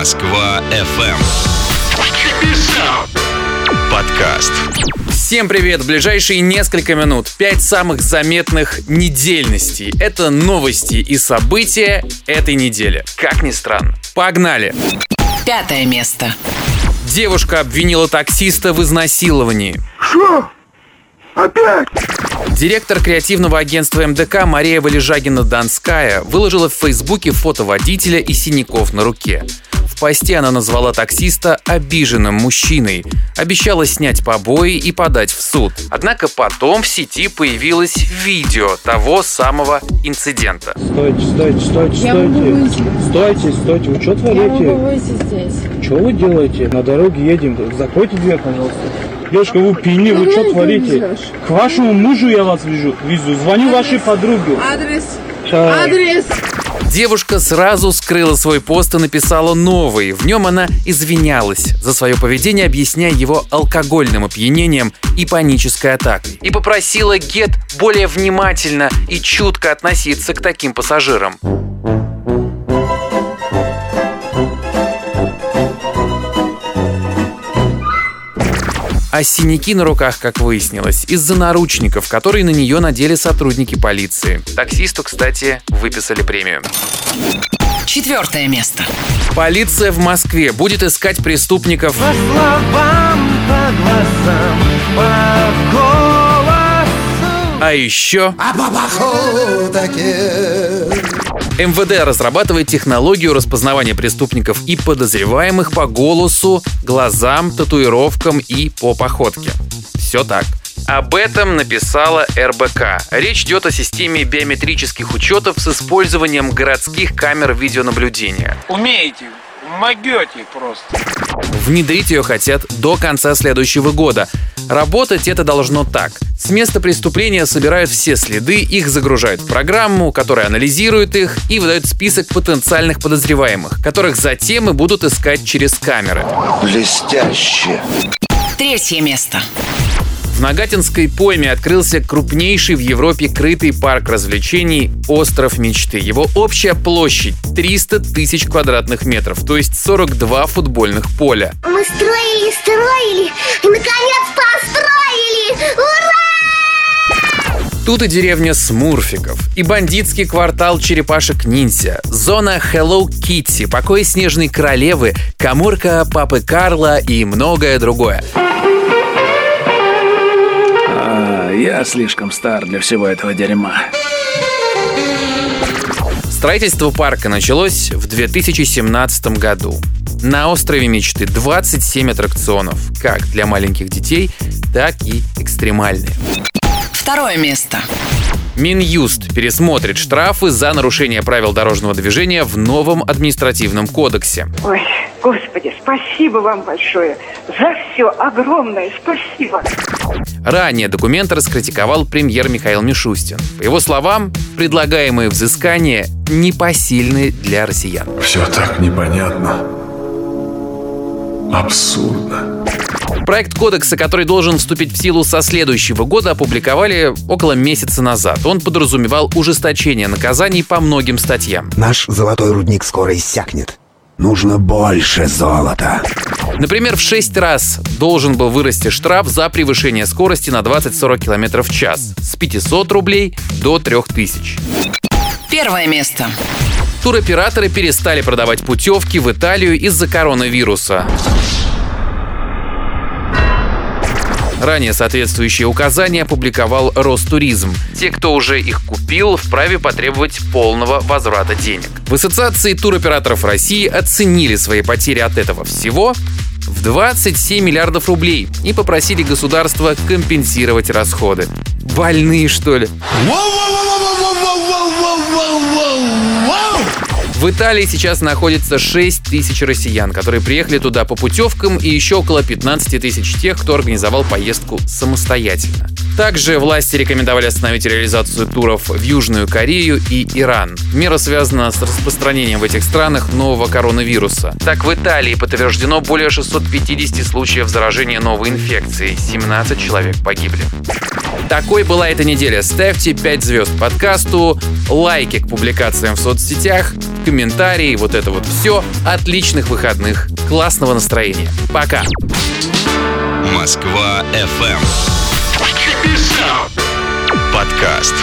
Москва FM. Подкаст. Всем привет! В ближайшие несколько минут пять самых заметных недельностей. Это новости и события этой недели. Как ни странно. Погнали! Пятое место. Девушка обвинила таксиста в изнасиловании. Что? Опять? Директор креативного агентства МДК Мария Валежагина-Донская выложила в Фейсбуке фото водителя и синяков на руке. Посте она назвала таксиста обиженным мужчиной, обещала снять побои и подать в суд. Однако потом в сети появилось видео того самого инцидента. Стойте, стойте, стойте, Я могу стойте. выйти. Стойте, стойте. Вы что Я могу творите? выйти здесь. Что вы делаете? На дороге едем. Закройте дверь, пожалуйста. Девушка, вы пьяны, вы что творите? везешь? К вашему мужу я вас вижу. Везу. Звоню вашей подруге. Адрес. Адрес. Девушка сразу скрыла свой пост и написала новый. В нем она извинялась за свое поведение, объясняя его алкогольным опьянением и панической атакой. И попросила Гет более внимательно и чутко относиться к таким пассажирам. А синяки на руках, как выяснилось, из-за наручников, которые на нее надели сотрудники полиции. Таксисту, кстати, выписали премию. Четвертое место. Полиция в Москве будет искать преступников. А еще МВД разрабатывает технологию распознавания преступников и подозреваемых по голосу, глазам, татуировкам и по походке. Все так. Об этом написала РБК. Речь идет о системе биометрических учетов с использованием городских камер видеонаблюдения. Умеете, могете просто. Внедрить ее хотят до конца следующего года. Работать это должно так. С места преступления собирают все следы, их загружают в программу, которая анализирует их и выдает список потенциальных подозреваемых, которых затем и будут искать через камеры. Блестяще. Третье место. В Нагатинской пойме открылся крупнейший в Европе крытый парк развлечений «Остров мечты». Его общая площадь 300 тысяч квадратных метров, то есть 42 футбольных поля. Мы строили, строили и наконец-то построили! Ура! Тут и деревня Смурфиков, и бандитский квартал черепашек-ниндзя, зона Hello Kitty, покой Снежной Королевы, коморка Папы Карла и многое другое. Я слишком стар для всего этого дерьма. Строительство парка началось в 2017 году. На острове мечты 27 аттракционов, как для маленьких детей, так и экстремальные. Второе место. Минюст пересмотрит штрафы за нарушение правил дорожного движения в новом административном кодексе. Ой, Господи, спасибо вам большое. За все огромное спасибо. Ранее документ раскритиковал премьер Михаил Мишустин. По его словам, предлагаемые взыскания непосильны для россиян. Все так непонятно. Абсурдно. Проект кодекса, который должен вступить в силу со следующего года, опубликовали около месяца назад. Он подразумевал ужесточение наказаний по многим статьям. Наш золотой рудник скоро иссякнет. Нужно больше золота. Например, в 6 раз должен был вырасти штраф за превышение скорости на 20-40 км в час с 500 рублей до 3000. Первое место. Туроператоры перестали продавать путевки в Италию из-за коронавируса. Ранее соответствующие указания опубликовал Ростуризм. Те, кто уже их купил, вправе потребовать полного возврата денег. В Ассоциации туроператоров России оценили свои потери от этого всего в 27 миллиардов рублей и попросили государство компенсировать расходы. Больные, что ли? В Италии сейчас находится 6 тысяч россиян, которые приехали туда по путевкам и еще около 15 тысяч тех, кто организовал поездку самостоятельно. Также власти рекомендовали остановить реализацию туров в Южную Корею и Иран. Мера связана с распространением в этих странах нового коронавируса. Так, в Италии подтверждено более 650 случаев заражения новой инфекцией. 17 человек погибли. Такой была эта неделя. Ставьте 5 звезд подкасту, лайки к публикациям в соцсетях, комментарии, вот это вот все. Отличных выходных, классного настроения. Пока. Москва FM. Подкаст.